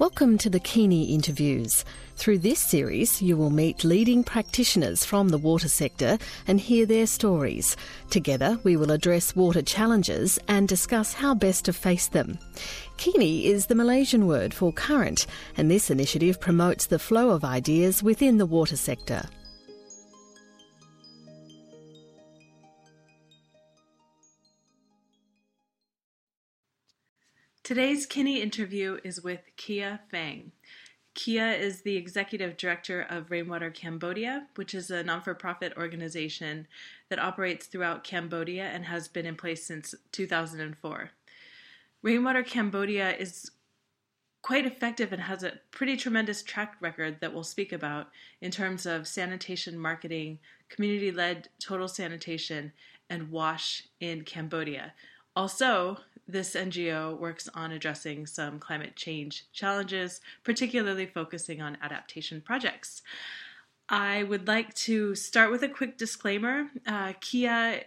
Welcome to the Kini Interviews. Through this series, you will meet leading practitioners from the water sector and hear their stories. Together, we will address water challenges and discuss how best to face them. Kini is the Malaysian word for current, and this initiative promotes the flow of ideas within the water sector. Today's Kini interview is with Kea Pheng. Kea is the executive director of Rainwater Cambodia, which is a non for profit organization that operates throughout Cambodia and has been in place since 2004. Rainwater Cambodia is quite effective and has a pretty tremendous track record that we'll speak about in terms of sanitation marketing, community led total sanitation, and WASH in Cambodia. Also, this NGO works on addressing some climate change challenges, particularly focusing on adaptation projects. I would like to start with a quick disclaimer. Uh, Kea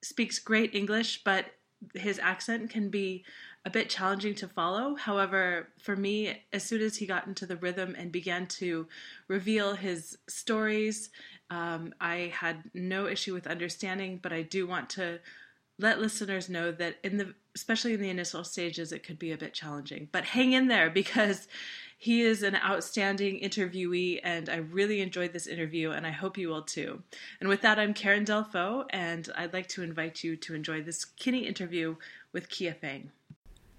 speaks great English, but his accent can be a bit challenging to follow. However, for me, as soon as he got into the rhythm and began to reveal his stories, um, I had no issue with understanding, but I do want to let listeners know that in the especially in the initial stages it could be a bit challenging. But hang in there because he is an outstanding interviewee and i really enjoyed this interview and i hope you will too. And with that i'm karen delfau and i'd like to invite you to enjoy this kini interview with kea pheng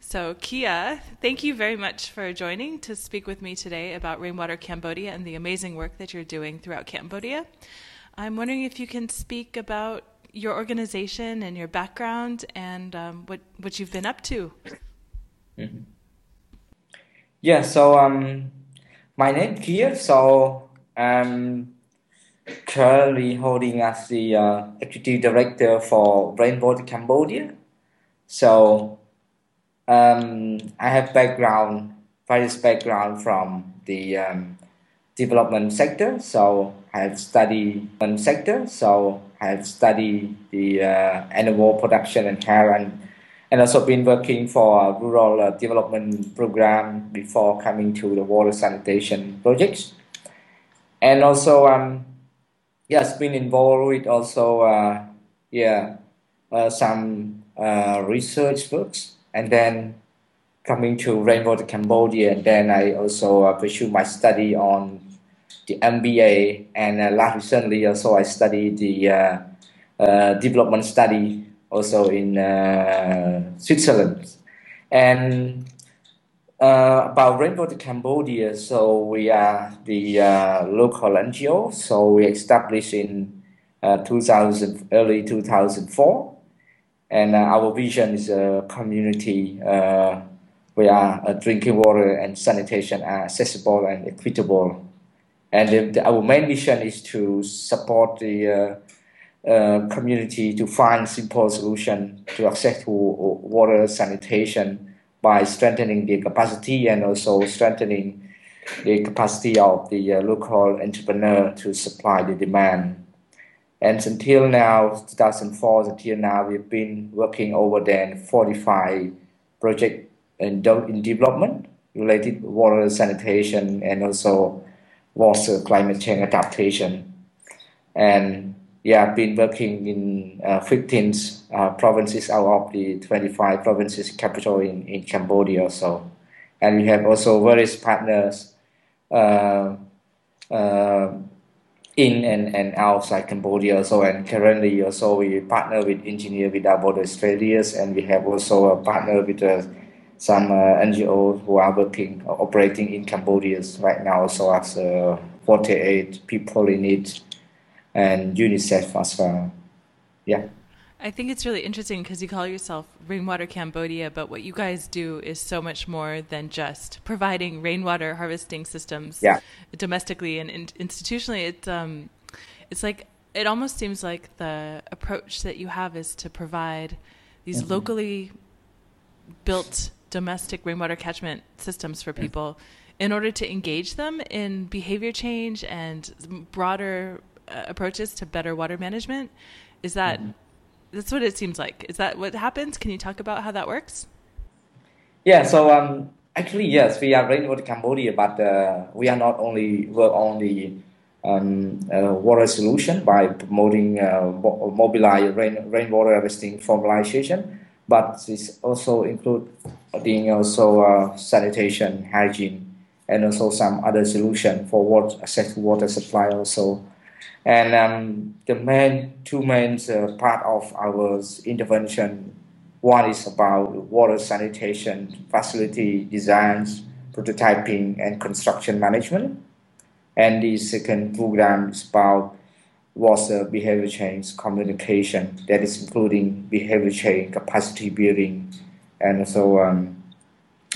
so, Kea, thank you very much for joining to speak with me today about Rainwater Cambodia and the amazing work that you're doing throughout Cambodia. I'm wondering if you can speak about your organization and your background and um, what what you've been up to. Mm-hmm. Yeah, so um, my name Kea. So I'm currently holding as the uh, executive director for Rainwater Cambodia. So um, I have background, various background from the um, development sector. So I have studied sector. So have studied the uh, animal production and care and and also been working for a rural uh, development program before coming to the water sanitation projects. And also, um, yes, been involved with also, uh, yeah, uh, some uh, research books. And then coming to Rainwater Cambodia, and then I also uh, pursue my study on the MBA, and uh, last recently also I studied the uh, uh, development study also in Switzerland. And about Rainwater Cambodia, so we are the local NGO, so we established in 2000, early 2004 and uh, our vision is a community uh, where uh, drinking water and sanitation are accessible and equitable and the, the, our main mission is to support the uh, uh, community to find simple solution to access to water sanitation by strengthening the capacity and also strengthening the capacity of the uh, local entrepreneur to supply the demand. And until now, 2004 until now, we've been working over then 45 projects in, in development related water sanitation and also was uh, climate change adaptation. And yeah, I've been working in uh, 15 uh, provinces out of the 25 provinces capital in, in Cambodia So, And we have also various partners uh, uh, in and, and outside Cambodia also. And currently also we partner with Engineer Without Borders Australia and we have also a partner with the some uh, NGOs who are working uh, operating in Cambodia right now, so as uh, 48 people in it, and UNICEF as well. Yeah. I think it's really interesting because you call yourself Rainwater Cambodia, but what you guys do is so much more than just providing rainwater harvesting systems yeah. domestically and in- institutionally. It's um, it's like it almost seems like the approach that you have is to provide these mm-hmm. locally built domestic rainwater catchment systems for people in order to engage them in behavior change and broader uh, approaches to better water management. Is that mm-hmm. that's what it seems like? Is that what happens? Can you talk about how that works? Yeah. So um, actually, yes, we are Rainwater Cambodia, but uh, we are not only work on the um, uh, water solution by promoting uh, mobilize rain, rainwater harvesting formalization, but this also include being also uh, sanitation, hygiene, and also some other solution for water access to water supply also. And um, the main two main uh, part of our intervention, one is about water sanitation facility designs, prototyping, and construction management and the second program is about water behavior change communication, that is including behavior change, capacity building, and also um,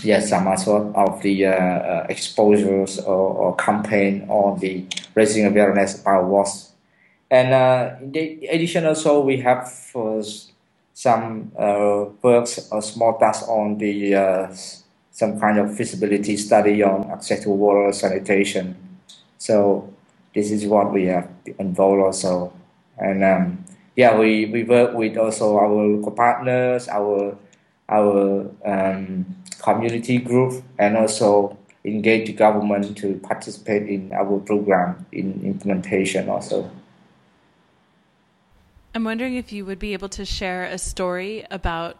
yes, some sort of the uh, uh, exposures or, or, campaign on the raising awareness about water. And uh, in the addition also we have some uh, works or small tasks on the uh, some kind of feasibility study on access to water sanitation so this is what we have involved also. And um, yeah, we, we work with also our local partners, our our um, community group, and also engage the government to participate in our program in implementation also. I'm wondering if you would be able to share a story about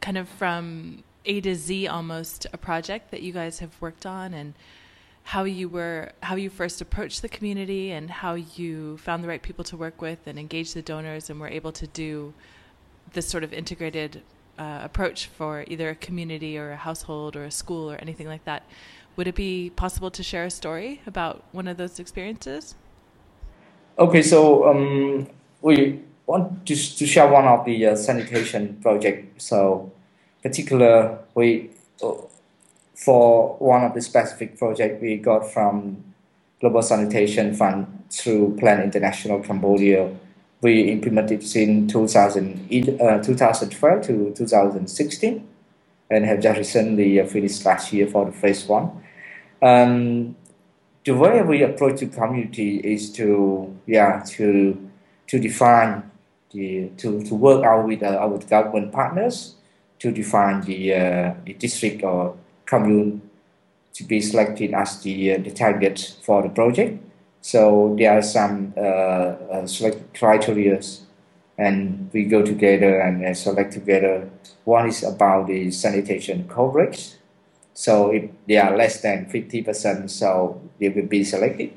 kind of from A to Z almost a project that you guys have worked on and how you were how you first approached the community and how you found the right people to work with and engage the donors and were able to do this sort of integrated uh, approach for either a community or a household or a school or anything like that. Would it be possible to share a story about one of those experiences? Okay, so um, we want to, to share one of the uh, sanitation project. So, particular we uh, for one of the specific project we got from Global Sanitation Fund through Plan International Cambodia. We implemented in 2000, uh, 2012 to 2016 and have just recently uh, finished last year for the phase one. Um, the way we approach the community is to yeah to to define the to, to work out with uh, our government partners to define the uh, the district or commune to be selected as the, uh, the target for the project. So there are some uh, uh, select criteria and we go together and uh, select together. One is about the sanitation coverage. So if they are less than 50%, so they will be selected.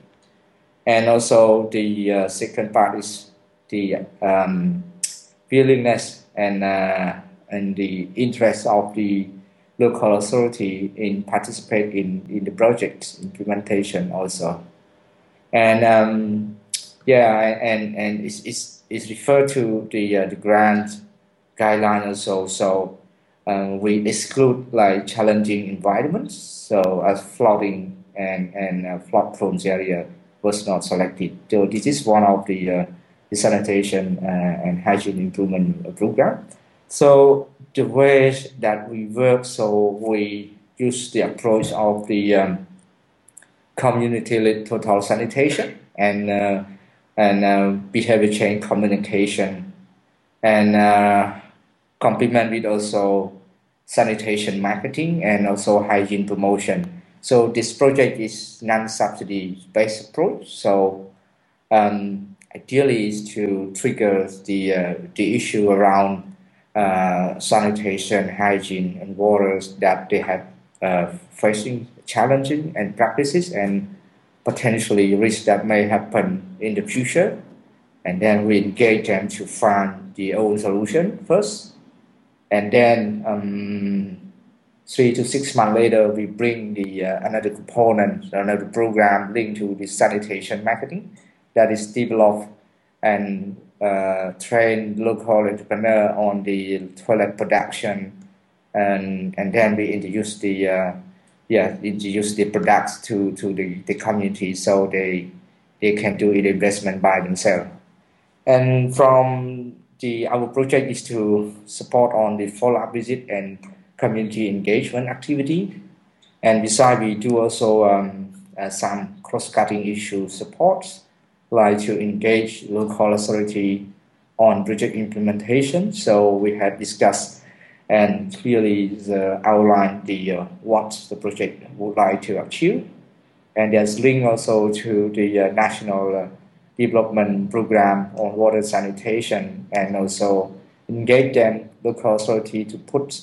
And also the uh, second part is the um, willingness and, uh, and the interest of the local authority in participate in, in the project implementation also. And um, yeah, and, and it's, it's, it's referred to the, uh, the grant guideline also. So um, we exclude like challenging environments. So as flooding and, and uh, flood prone area was not selected. So this is one of the, uh, the sanitation uh, and hygiene improvement program. So the way that we work, so we use the approach of the um, community-led total sanitation and uh, and uh, behavior change communication, and uh, complement with also sanitation marketing and also hygiene promotion. So this project is non-subsidy based approach. So um, ideally is to trigger the uh, the issue around uh, sanitation, hygiene, and waters that they have uh, facing challenging and practices and potentially risks that may happen in the future. And then we engage them to find the own solution first. And then um, three to six months later, we bring the uh, another component, another program linked to the sanitation marketing that is developed and uh, train local entrepreneur on the toilet production, and and then we introduce the uh, yeah introduce the products to to the, the community so they they can do the investment by themselves. And from the our project is to support on the follow up visit and community engagement activity. And besides, we do also um, uh, some cross cutting issue supports like to engage local authority on project implementation. So we have discussed and clearly the the uh, what the project would like to achieve. And there's link also to the uh, national uh, development program on water sanitation and also engage them local authority to put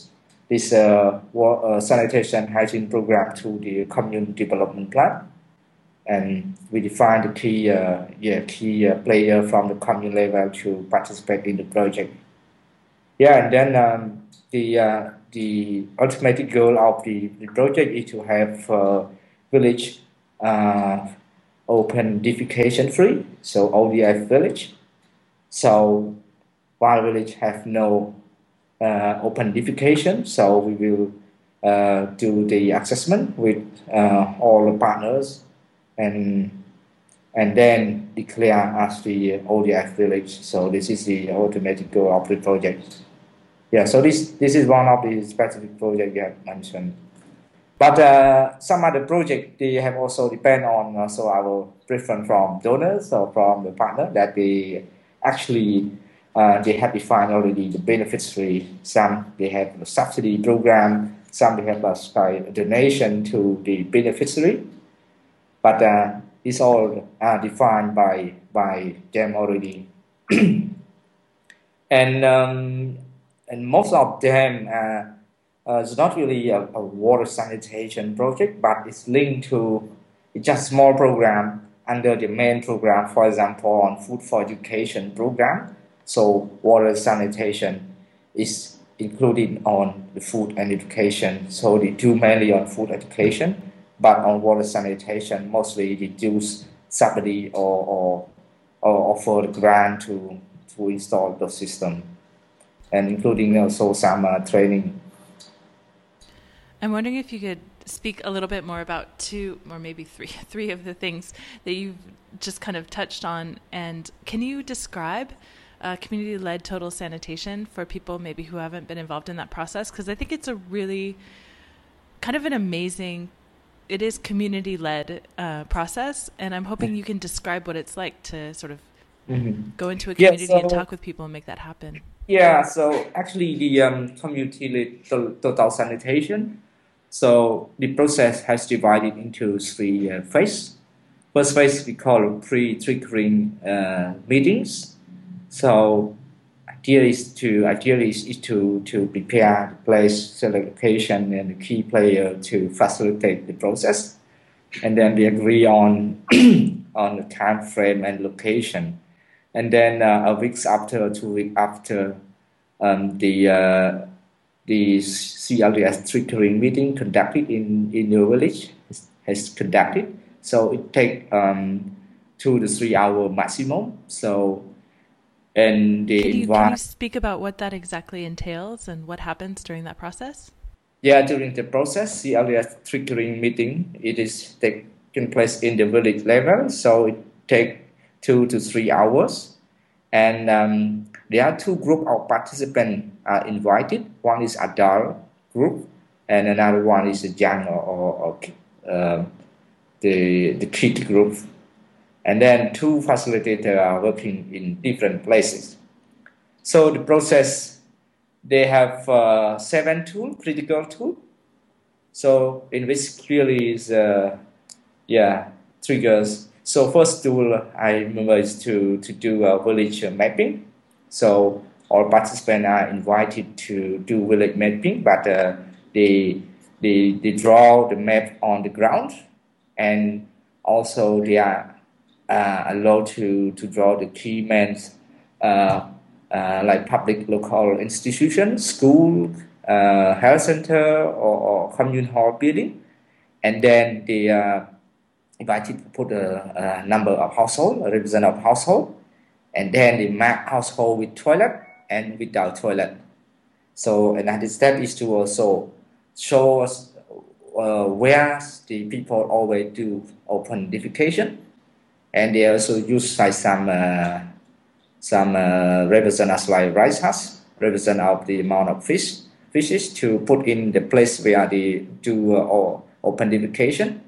this uh, water, uh, sanitation hygiene program to the community development plan. And we define the key, uh, yeah, key uh, player from the community level to participate in the project. Yeah, and then um, the uh, the ultimate goal of the, the project is to have uh, village uh, open defecation free, so ODF village. So while village have no uh, open defecation, so we will do the assessment with all the partners and and then declare as the ODF village. So this is the ultimate goal of the project. Yeah, so this this is one of the specific projects you have mentioned. But uh, some other project they have also depend on also our preference from donors or from the partner that they actually uh, they have defined already the beneficiary. Some they have a subsidy program, some they have a donation to the beneficiary. But uh, it's all uh, defined by by them already. and um, and most of them uh, uh, it's not really a, a, water sanitation project, but it's linked to it's just small program under the main program, for example, on food for education program. So water sanitation is included on the food and education. So they do mainly on food education, but on water sanitation, mostly use subsidy or, or, or offer the grant to, to install the system, and including also some uh, training. I'm wondering if you could speak a little bit more about two or maybe three three of the things that you've just kind of touched on and can you describe uh, community led total sanitation for people maybe who haven't been involved in that process? Because I think it's a really kind of an amazing it is community led uh, process and I'm hoping you can describe what it's like to sort of mm-hmm. go into a community yeah, so, and talk with people and make that happen. Yeah, so actually the um, community total sanitation so the process has divided into three uh, phases. First phase we call pre-triggering uh, meetings. So idea is to ideally is, is to to prepare the place, select location, and the key player to facilitate the process, and then we agree on on the time frame and location, and then uh, a week after, two weeks after, um, the uh, the CLTS triggering meeting conducted in, in your village has conducted. So it take um, two to three hour maximum. So and they can you, invite, can you speak about what that exactly entails and what happens during that process? Yeah, during the process, CLTS triggering meeting it is taking place in the village level. So it take two to three hours, and um, there are two group of participants are invited. One is adult group, and another one is a young or, or, or uh, the the kid group. And then two facilitators are working in different places. So the process, they have uh, seven tool, critical tool. So in which clearly is, uh, yeah, triggers. So first tool I remember is to, to do a village mapping. So all participants are invited to do village mapping, but uh, they, they, they draw the map on the ground and also they are uh, allowed to, to draw the key main uh, uh, like public local institutions, school, uh, health center, or, or commune hall building. And then they are invited to put a, a number of household, a representative of household, and then they mark household with toilet and without toilet. So another step is to also show us uh, where the people always do open defecation, and they also use like some uh, some uh, represent like rice husk, represent of the amount of fish fishes to put in the place where they do uh, open defecation.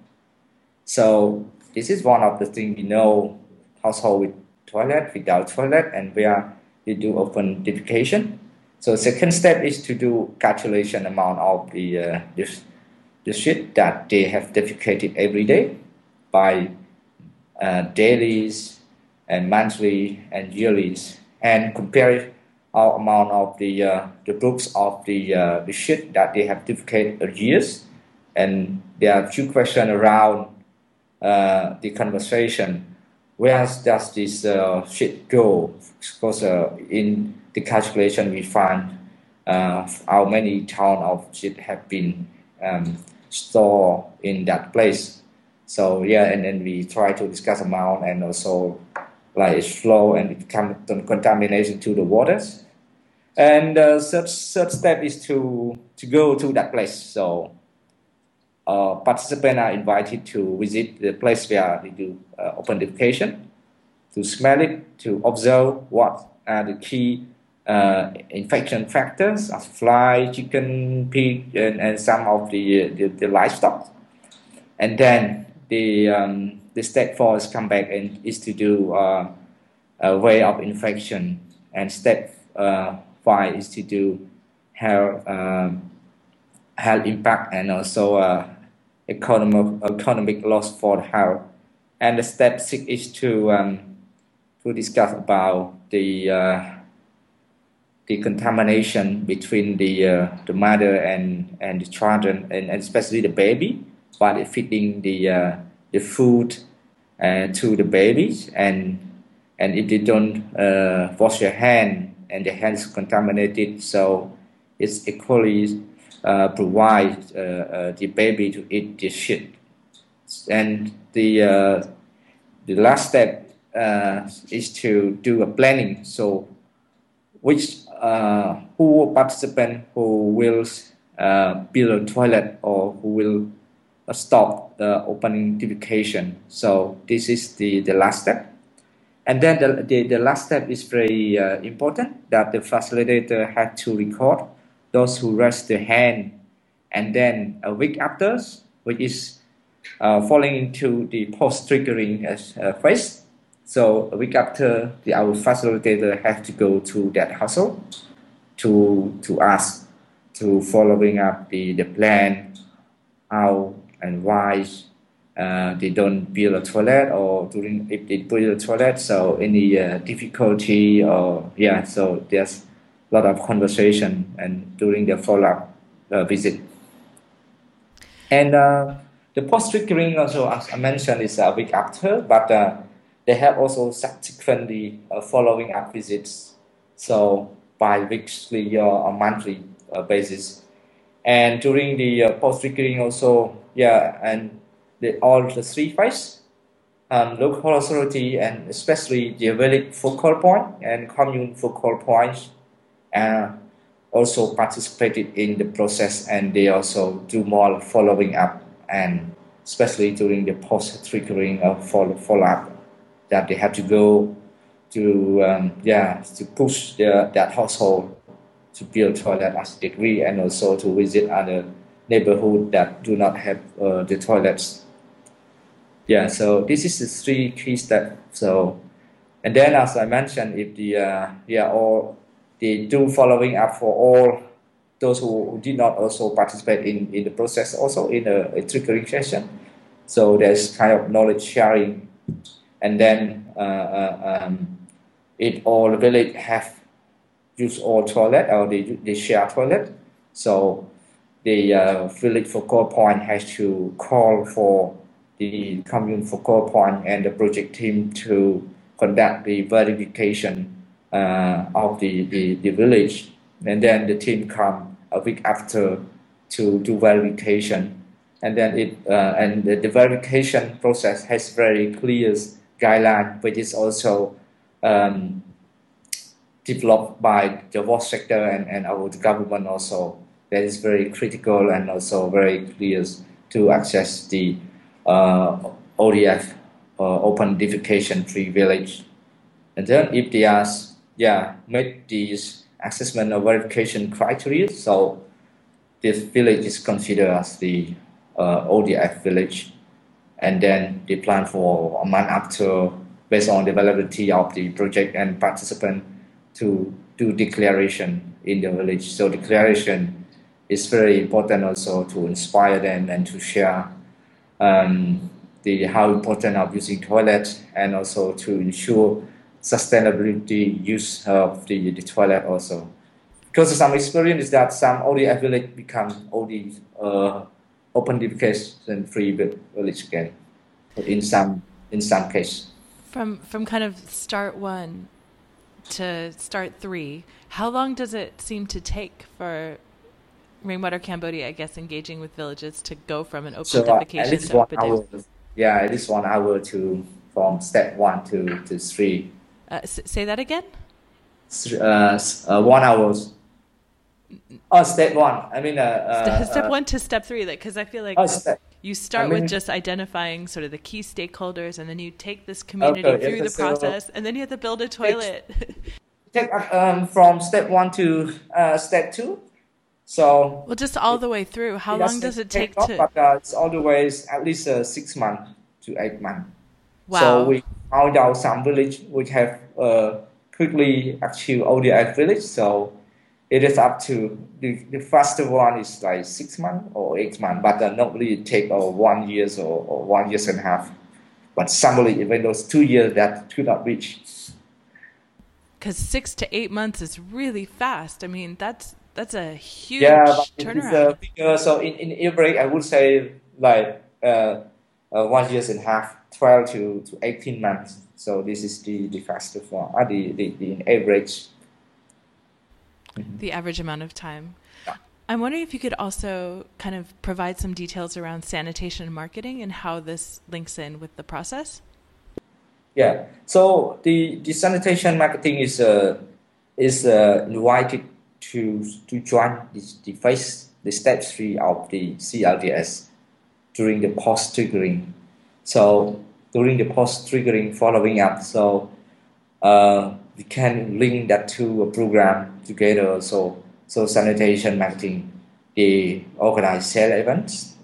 So this is one of the things we know household with toilet, without toilet, and where you do open defecation. So second step is to do calculation amount of the uh, this, the shit that they have defecated every day by uh, dailies and monthly and yearlies and compare our amount of the uh, the books of the uh, the shit that they have defecated years. And there are a few questions around uh, the conversation. Where does this uh, shit go? Because uh, in the calculation we find uh, how many tons of shit have been um, stored in that place. So yeah, and then we try to discuss amount and also like its flow and it come contamination to the waters. And uh, third, third step is to to go to that place. So uh, participants are invited to visit the place where they do uh, open defecation, to smell it, to observe what are the key uh, infection factors as fly, chicken, pig, and, and some of the, the, the livestock. And then the, um, the step four is come back and is to do uh, a way of infection. And step uh, five is to do health, um, health impact and also uh, economic, economic loss for health. And the step six is to, um, to discuss about the uh, the contamination between the uh, the mother and and the children and, and especially the baby while feeding the uh, the food uh, to the babies and and if they don't uh, wash their hand and their hands contaminated so it's equally uh, provide uh, the baby to eat the shit. And the the last step is to do a planning. So which uh, who participant who will uh, build a toilet or who will uh, stop the opening defecation. So this is the, the last step. And then the, the, the last step is very uh, important that the facilitator had to record those who raised their hand. And then a week after, which is uh, falling into the post-triggering uh, phase, so a week after, the, our facilitator has to go to that household to to ask to following up the, the plan, how and why uh, they don't build a toilet or during if they build a toilet, so any uh, difficulty or yeah, so there's a lot of conversation and during the follow up uh, visit. And uh, the post triggering also, as I mentioned, is a week after, but uh, they have also subsequently uh, following up visits, so by weekly or monthly basis. And during the uh, post-triggering also, yeah, and the, all the three phases, um, local authority and especially the village focal point and commune focal points uh, also participated in the process and they also do more following up and especially during the post-triggering uh, follow, follow-up that they have to go to um, yeah to push that household to build toilet as degree and also to visit other neighborhood that do not have uh, the toilets. Yeah, so this is the three key steps. So, and then as I mentioned, if the uh, yeah all they do following up for all those who, did not also participate in, in the process also in a, a triggering session. So there's kind of knowledge sharing and then uh, uh, um, it all village have use all toilet or they, they share toilet so the uh, village focal point has to call for the commune focal point and the project team to conduct the verification uh, of the, the, the village and then the team come a week after to do verification and then it uh, and the, the verification process has very clear guideline, which is also um, developed by the water sector and, and our government also. That is very critical and also very clear to access the uh, ODF, uh, open defecation free village. And then if they are, yeah, meet these assessment or verification criteria, so this village is considered as the uh, ODF village and then they plan for a month after based on the availability of the project and participant to do declaration in the village. So declaration is very important also to inspire them and to share um, the how important of using toilet and also to ensure sustainability use of the, the toilet also. Because some experience is that some ODF village become OD uh, open defecation free village again in some in some case. From from kind of start one to start three, how long does it seem to take for Rainwater Cambodia, I guess, engaging with villages to go from an open so, uh, defecation to open hour, Yeah, at least one hour to from step one to, to three. Uh, s- say that again. Uh, uh, one hour. Oh, step one. I mean, uh, uh step, one to step three, like because I feel like oh, step, you start I mean, with just identifying sort of the key stakeholders, and then you take this community okay, through the process, and then you have to build a toilet. Take, take um, from step one to uh, step two. So well, just all the way through. How long does it take, take to? But uh, it's all the way at least uh, six months to eight months. Wow. So we found out some village which have uh, quickly achieve ODF village. So it is up to the, the first one is like six months or eight months, but uh, normally it take uh, one years or, or one years and a half. But suddenly, even those two years that could not reach. Because six to eight months is really fast. I mean, that's that's a huge yeah, but turnaround. Bigger, so in, in average, I would say like uh, uh, one years and a half, 12 to, to 18 months. So this is the, the fastest one, uh, the, the, the average. Mm-hmm. The average amount of time. I'm wondering if you could also kind of provide some details around sanitation and marketing and how this links in with the process. Yeah, so the, the sanitation marketing is uh, is uh, invited to to join the, the phase the step three of the CLTS during the post triggering. So during the post triggering following up, so uh, we can link that to a program together. So so sanitation marketing, they organize sale events,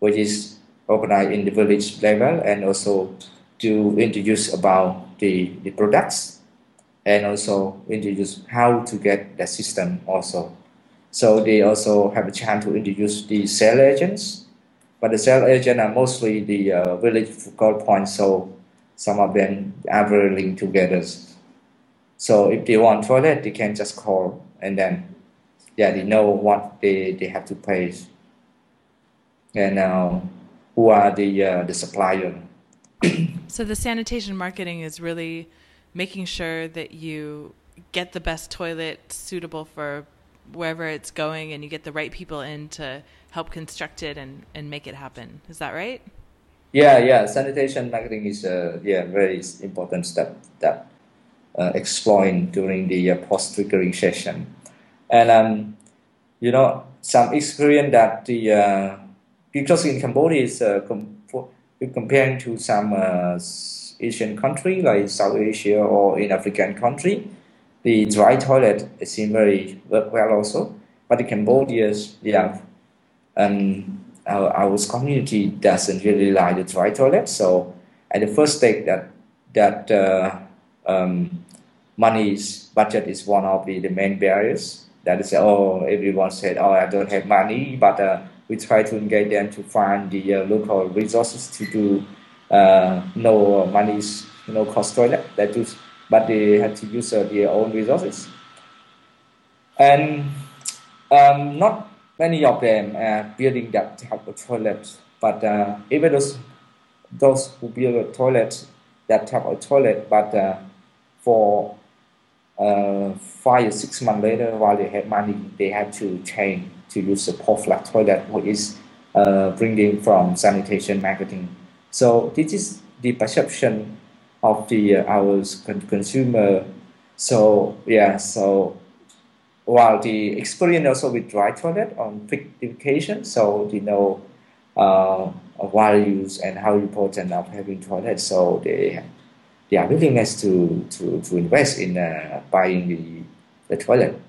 which is organized in the village level, and also to introduce about the, the products and also introduce how to get the system also. So they also have a chance to introduce the sales agents, but the sales agents are mostly the uh, village focal points, so some of them are very linked together. So if they want toilet, they can just call and then yeah, they know what they, they have to pay. And uh, who are the uh, the supplier. so the sanitation marketing is really making sure that you get the best toilet suitable for wherever it's going and you get the right people in to help construct it and, and make it happen. Is that right? Yeah, yeah. Sanitation marketing is a yeah very important step that uh, exploring during the uh, post triggering session, and um, you know some experience that the uh, because in Cambodia is uh, com- comparing to some uh, Asian country like South Asia or in African country, the dry toilet seem very well also. But in Cambodia, yeah, um, our, our community doesn't really like the dry toilet. So at the first stage that that uh, um, money's budget is one of the, the main barriers. That is, oh, everyone said, oh, I don't have money, but uh, we try to engage them to find the uh, local resources to do uh, no money's no cost toilet that do, but they had to use uh, their own resources. And um, not many of them are building that type of toilet. But uh, even those those who build a toilet that type of toilet but uh, for uh, five or six months later while they had money they had to change to use a flat toilet which is uh, bringing from sanitation marketing so this is the perception of the uh, our consumer. So yeah, so while the experience also with dry toilet on purification, so they know uh, values and how important of having toilet. So they they are willingness to to, to invest in uh, buying the the toilet,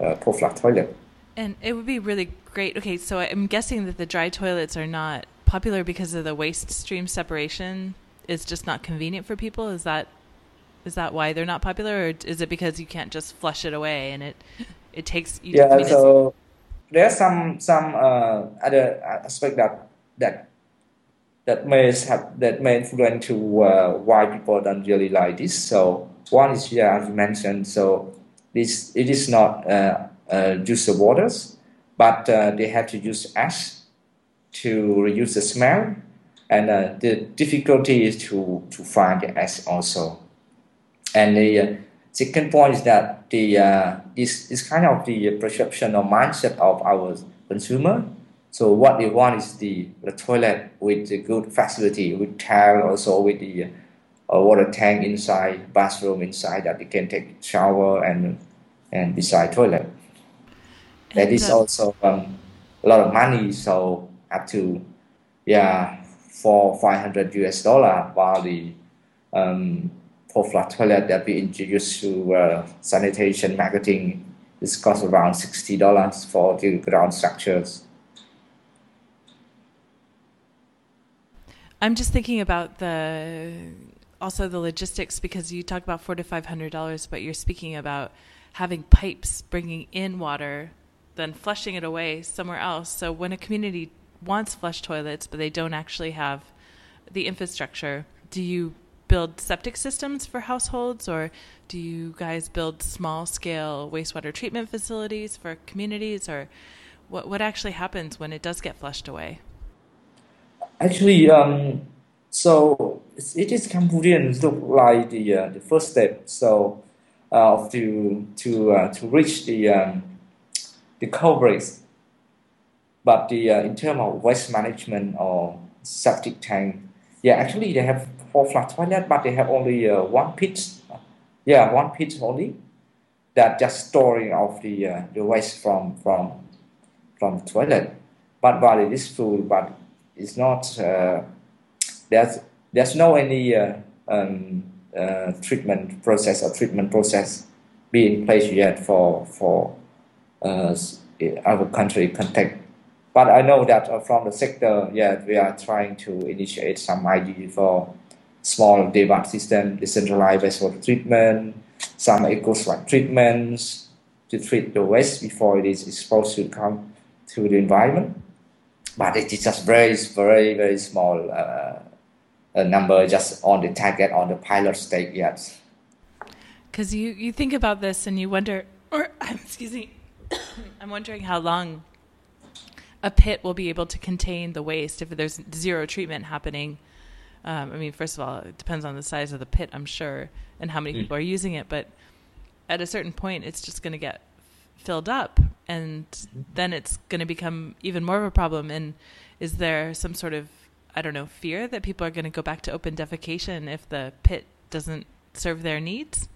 uh, pour-flush toilet. And it would be really great. Okay, so I'm guessing that the dry toilets are not popular because of the waste stream separation is just not convenient for people? Is that is that why they're not popular, or is it because you can't just flush it away and it it takes. yeah, I mean, so there's some some uh, other aspect that that that may have that may influence to uh, why people don't really like this. So one is yeah, as you mentioned. So this it is not uh, uh, use the waters, but uh, they have to use ash to reduce the smell, and uh, the difficulty is to to find the ash also. And the uh, second point is that the uh, this is kind of the perception or mindset of our consumer so what they want is the, the toilet with the good facility, with tile, also with the uh, water tank inside, bathroom inside that they can take shower and and beside toilet. And that is also um, a lot of money, so up to yeah four five hundred US dollar while the um, for flat toilet that we introduced to uh, sanitation marketing is cost around sixty dollars for the ground structures. I'm just thinking about the also the logistics because you talk about four to five hundred dollars, but you're speaking about having pipes bringing in water, then flushing it away somewhere else. So when a community wants flush toilets, but they don't actually have the infrastructure, do you build septic systems for households, or do you guys build small scale wastewater treatment facilities for communities, or what what actually happens when it does get flushed away? Actually, um, so it is Cambodian look like the uh, the first step. So uh, to to uh, to reach the um, the coverage, but the uh, in terms of waste management or septic tank, yeah, actually they have four flat toilet, but they have only uh, one pit. Yeah, one pit only. That just storing of the uh, the waste from from from toilet. But while it is full, but it's not uh, there's there's no any uh, um, uh, treatment process or treatment process being in place yet for for our country context. But I know that from the sector, yeah, we are trying to initiate some idea for small DEWAT system, decentralized wastewater treatment, some eco-swag treatments to treat the waste before it is exposed to come to the environment but it is just very, very, very small uh, a number just on the target on the pilot stage yet. Because you, you think about this and you wonder, or excuse me, I'm wondering how long a pit will be able to contain the waste if there's zero treatment happening. Um, I mean, first of all, it depends on the size of the pit, I'm sure, and how many mm. people are using it. But at a certain point, it's just going to get filled up and then it's going to become even more of a problem and is there some sort of i don't know fear that people are going to go back to open defecation if the pit doesn't serve their needs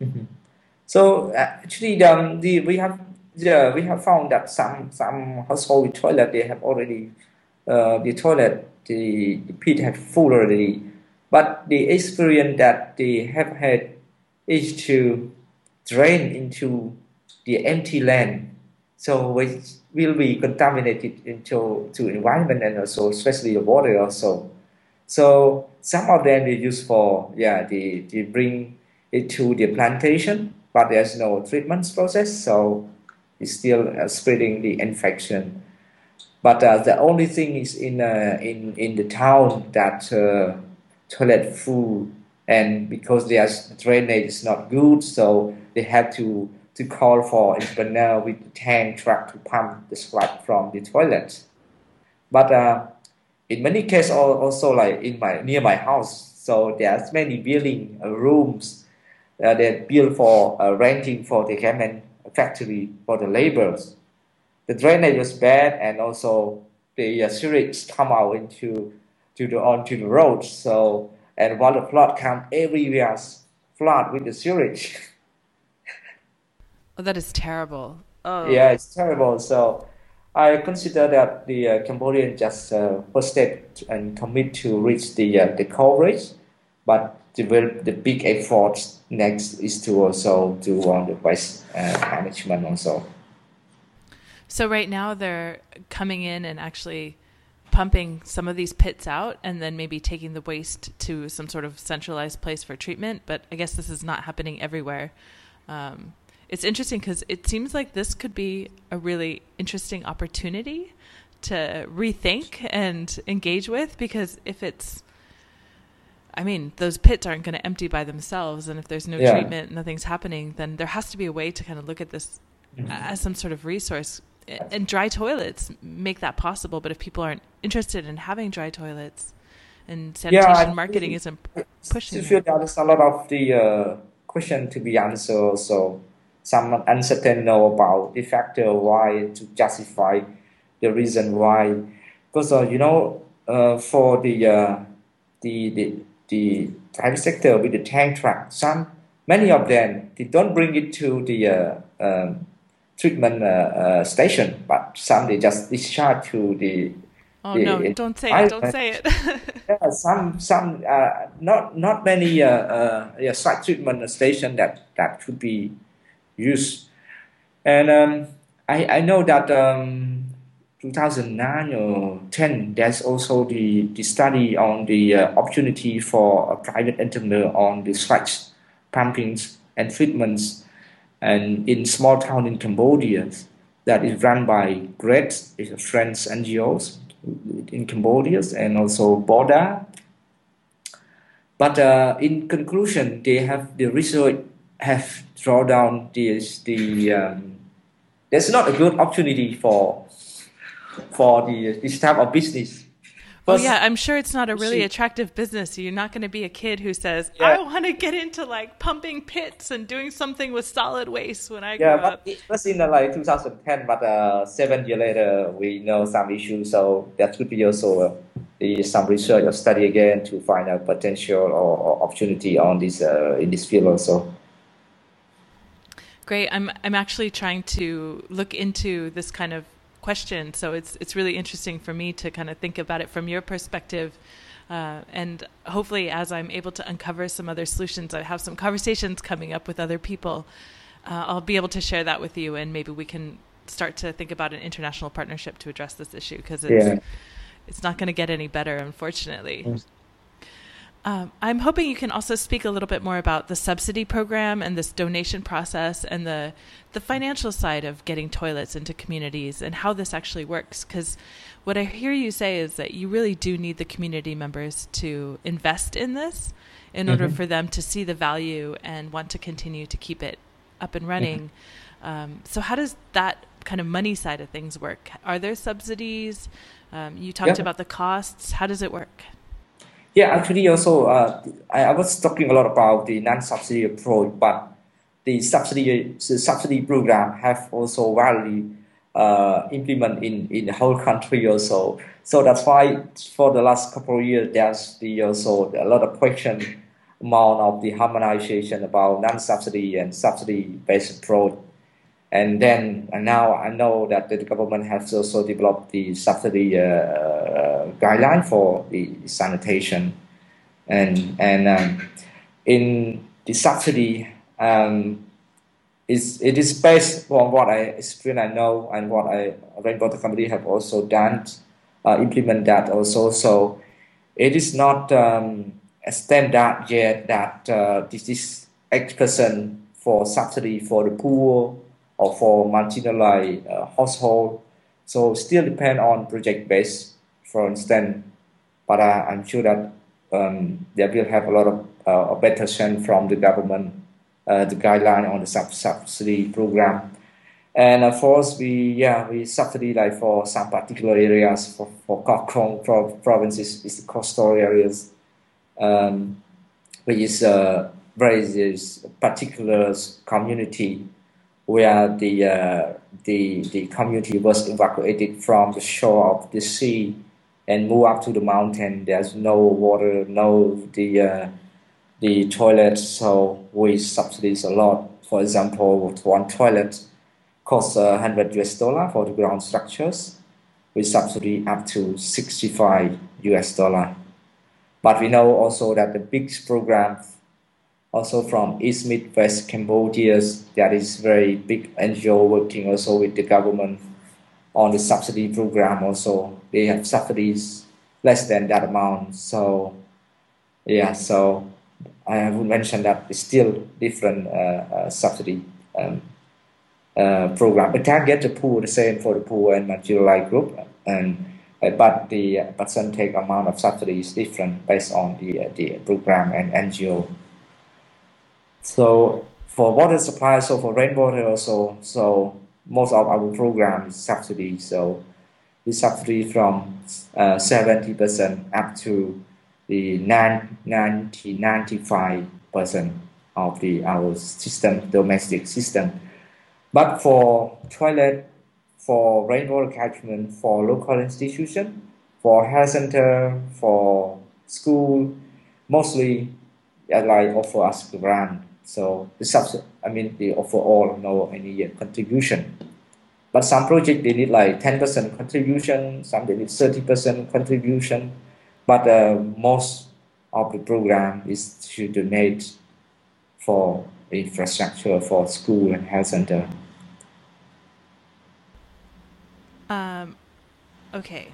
mm-hmm. so actually um, the, we have yeah, we have found that some some household toilet they have already uh, the toilet the, the pit have full already. But the experience that they have had is to drain into the empty land, so which will be contaminated into to environment and also especially the water also. So some of them they use for yeah they, they bring it to the plantation, but there's no treatment process, so it's still uh, spreading the infection. But uh, the only thing is in uh, in in the town that toilet full, and because their drainage is not good, so they have to to call for a entrepreneur with the tank truck to pump the sludge from the toilet. But uh, in many cases, also like in my near my house, so there's many building uh, rooms uh, that built for uh, renting for the garment factory for the laborers. The drainage was bad, and also the uh, sewage come out into to the onto the road. So and while the flood come everywhere, flood with the sewage. Oh, that is terrible. Oh. Yeah, it's terrible. So I consider that the uh, Cambodian just uh, first step and commit to reach the uh, the coverage, but the the big effort next is to also do on the waste uh, management also. So right now they're coming in and actually pumping some of these pits out and then maybe taking the waste to some sort of centralized place for treatment. But I guess this is not happening everywhere. Um, it's interesting because it seems like this could be a really interesting opportunity to rethink and engage with because if it's I mean, those pits aren't going to empty by themselves, and if there's no yeah. treatment, nothing's happening, then there has to be a way to kind of look at this mm-hmm. as some sort of resource. And dry toilets make that possible, but if people aren't interested in having dry toilets, and sanitation yeah, marketing isn't pushing, I feel there's a lot of the uh, question to be answered. So some uncertain know about the factor why to justify the reason why, because uh, you know uh, for the uh, the the the private sector with the tank truck, some many of them they don't bring it to the uh, um, treatment uh, uh, station, but some they just discharge to the. Oh the, no! Don't say it! Don't say it. yeah, some some uh, not not many uh, uh, yeah, site treatment station that that could be used, and um, I I know that um, 2009 or 10, there's also the, the study on the uh, opportunity for a private entrepreneur on the sludge pumpings and treatments and in small town in Cambodia that is run by GRET French NGOs in Cambodia and also Borda. But uh, in conclusion, they have the research have drawn down this the um, there's not a good opportunity for for the this type of business. But, oh yeah, I'm sure it's not a really attractive business. You're not going to be a kid who says, yeah. "I want to get into like pumping pits and doing something with solid waste when I yeah, grow up." Yeah, but it was in uh, like 2010, but uh, seven years later, we know some issues. So that could be also uh, some research or study again to find a potential or, or opportunity on this uh, in this field also. Great. I'm I'm actually trying to look into this kind of question. So it's it's really interesting for me to kind of think about it from your perspective. Uh, and hopefully, as I'm able to uncover some other solutions, I have some conversations coming up with other people. Uh, I'll be able to share that with you, and maybe we can start to think about an international partnership to address this issue because it's yeah. it's not going to get any better, unfortunately. Um, I'm hoping you can also speak a little bit more about the subsidy program and this donation process and the the financial side of getting toilets into communities and how this actually works. Because what I hear you say is that you really do need the community members to invest in this in mm-hmm. order for them to see the value and want to continue to keep it up and running. Mm-hmm. Um, so, how does that kind of money side of things work? Are there subsidies? Um, you talked yeah. about the costs. How does it work? Yeah, actually, also uh, I, I, was talking a lot about the non-subsidy approach, but the subsidy the subsidy program have also widely uh, implemented in, in the whole country also. So that's why for the last couple of years, there's the also a lot of question amount of the harmonization about non-subsidy and subsidy-based approach. And then and now I know that the government has also developed the subsidy uh, uh, guideline for the sanitation, and and um, in the subsidy um, is it is based on what I experience I know and what I Rainwater Cambodia have also done uh, implement that also. So it is not um, a standard yet that uh, this is X percent for subsidy for the poor or for marginalized uh, household. So still depend on project base, for instance. But uh, I'm sure that um, they will have a lot of uh, a better sense from the government, uh, the guideline on the sub- subsidy program. And of course, we yeah we subsidy like for some particular areas for for Koh Kong provinces is the coastal areas, um, which is a very particular community where the, uh, the, the community was evacuated from the shore of the sea and moved up to the mountain. There's no water, no the, uh, the toilet, so we subsidize a lot. For example, one toilet costs uh, 100 US dollar for the ground structures. We subsidy up to 65 US dollar. But we know also that the big program also from East Meets West Cambodia. That is very big NGO working also with the government on the subsidy program. Also, they have subsidies less than that amount. So, yeah. So I would mention that it's still different uh, uh, subsidy um, uh, program. We target the poor, the same for the poor and marginalized group, and uh, but the percentage amount of subsidy is different based on the uh, the program and NGO. So for water supply, so for rainwater also, so most of our program is subsidy. So we subsidy from uh, 70% up to the 90, 95% of the our system, domestic system. But for toilet, for rainwater catchment, for local institution, for health center, for school, mostly like offer us grant. So the subs, I mean, they offer all no any contribution. But some project they need like 10% contribution, some they need 30% contribution. But uh, most of the program is to donate for infrastructure for school and health center. Um, okay,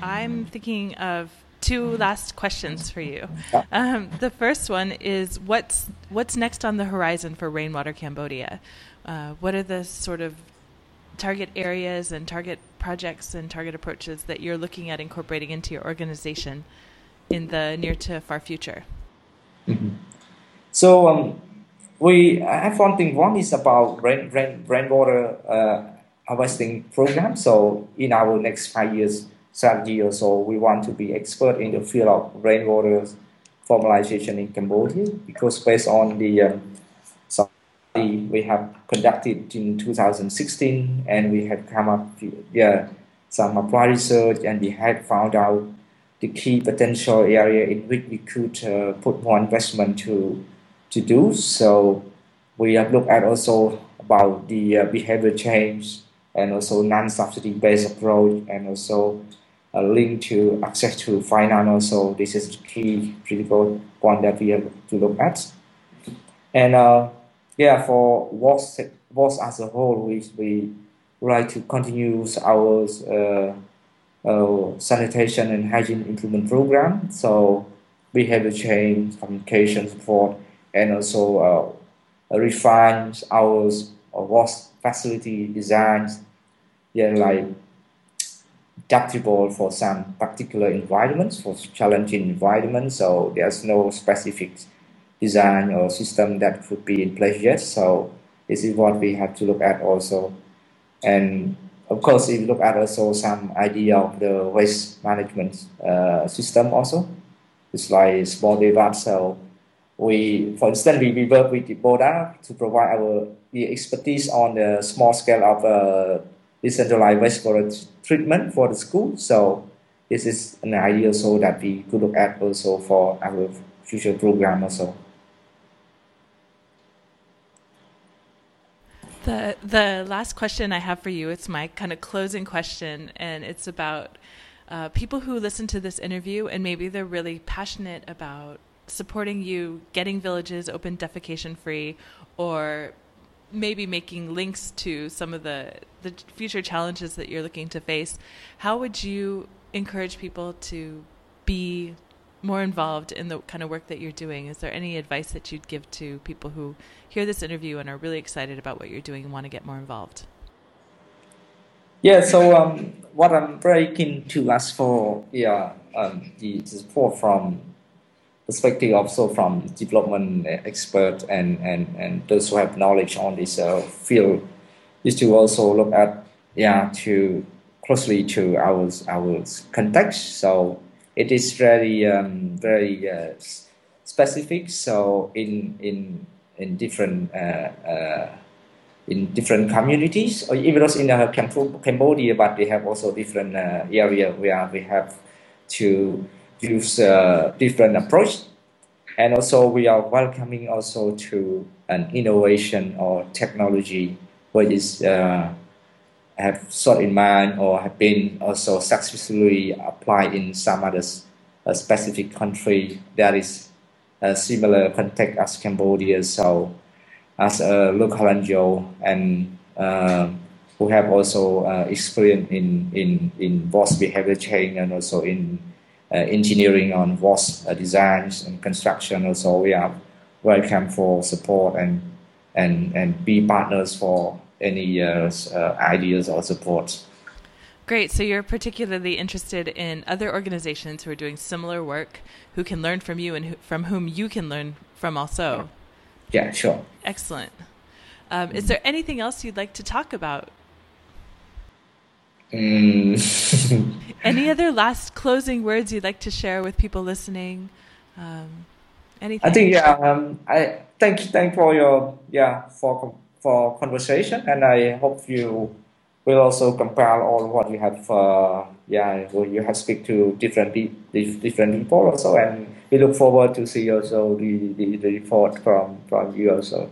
I'm thinking of two last questions for you. Um, the first one is what's what's next on the horizon for Rainwater Cambodia? Uh, what are the sort of target areas and target projects and target approaches that you're looking at incorporating into your organization in the near to far future? Mm-hmm. So um, we have one thing. One is about rain, rain, rainwater uh, harvesting program. So in our next five years strategy or so, we want to be expert in the field of rainwater formalization in Cambodia because based on the um, study we have conducted in 2016 and we have come up yeah, some applied research and we had found out the key potential area in which we could uh, put more investment to to do. So we have looked at also about the uh, behavior change and also non-subsidy based approach and also a link to access to finance also. This is key critical point that we have to look at. And uh, yeah for WASH, as a whole we, we would like to continue our uh, uh, sanitation and hygiene improvement program. So behavior change communication support and also uh, refine our WASH facility designs, yeah, like adaptable for some particular environments, for challenging environments. So there's no specific design or system that could be in place yet. So this is what we have to look at also. And of course, you look at also some idea of the waste management uh, system also, it's like small debate. So we, for instance, we, we work with the Borda to provide our expertise on the small scale of uh, decentralized wastewater treatment for the school. So this is an idea so that we could look at also for our future program also. The the last question I have for you, it's my kind of closing question, and it's about uh, people who listen to this interview and maybe they're really passionate about supporting you getting villages open defecation free or maybe making links to some of the the future challenges that you're looking to face how would you encourage people to be more involved in the kind of work that you're doing? Is there any advice that you'd give to people who hear this interview and are really excited about what you're doing and want to get more involved? Yeah so um, what i'm very keen to ask for yeah um, the support from perspective also from development expert and, and, and those who have knowledge on this uh, field is to also look at yeah to closely to our our context. So it is very um, very uh, specific. So in in in different uh, uh in different communities or even those in uh, Cambodia but they have also different uh, area where we have to use a different approach and also we are welcoming also to an innovation or technology which is uh, have sought in mind or have been also successfully applied in some other uh, specific country that is a similar context as Cambodia. So as a local NGO and uh, who have also uh, experience in, in, in WASH behavior change and also in uh, engineering on WASH uh, designs and construction. Also, we are welcome for support and and and be partners for any uh, uh, ideas or support. Great. So you're particularly interested in other organizations who are doing similar work, who can learn from you, and who, from whom you can learn from also. Yeah, sure. Excellent. Um, is there anything else you'd like to talk about? Mm. Any other last closing words you'd like to share with people listening? Um, anything? I think yeah. Um, I thank thank for your yeah for for conversation, and I hope you will also compile all what you have. Uh, yeah, you have speak to different different people also, and we look forward to see also the, the, the report from from you also.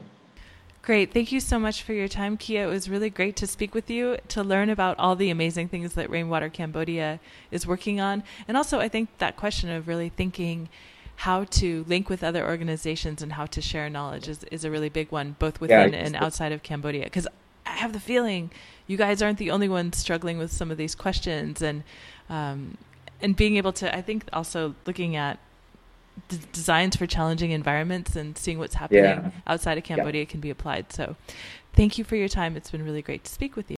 Great. Thank you so much for your time, Kea. It was really great to speak with you, to learn about all the amazing things that Rainwater Cambodia is working on. And also, I think that question of really thinking how to link with other organizations and how to share knowledge is, is a really big one, both within yeah, and outside of Cambodia. Because I have the feeling you guys aren't the only ones struggling with some of these questions. And, um, and being able to, I think, also looking at d- designs for challenging environments and seeing what's happening yeah. outside of Cambodia yeah. can be applied. So, thank you for your time. It's been really great to speak with you.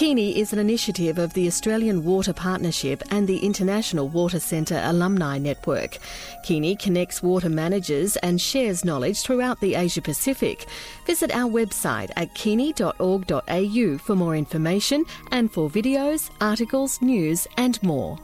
Kini is an initiative of the Australian Water Partnership and the International Water Centre Alumni Network. Kini connects water managers and shares knowledge throughout the Asia Pacific. Visit our website at kini.org.au for more information and for videos, articles, news, and more.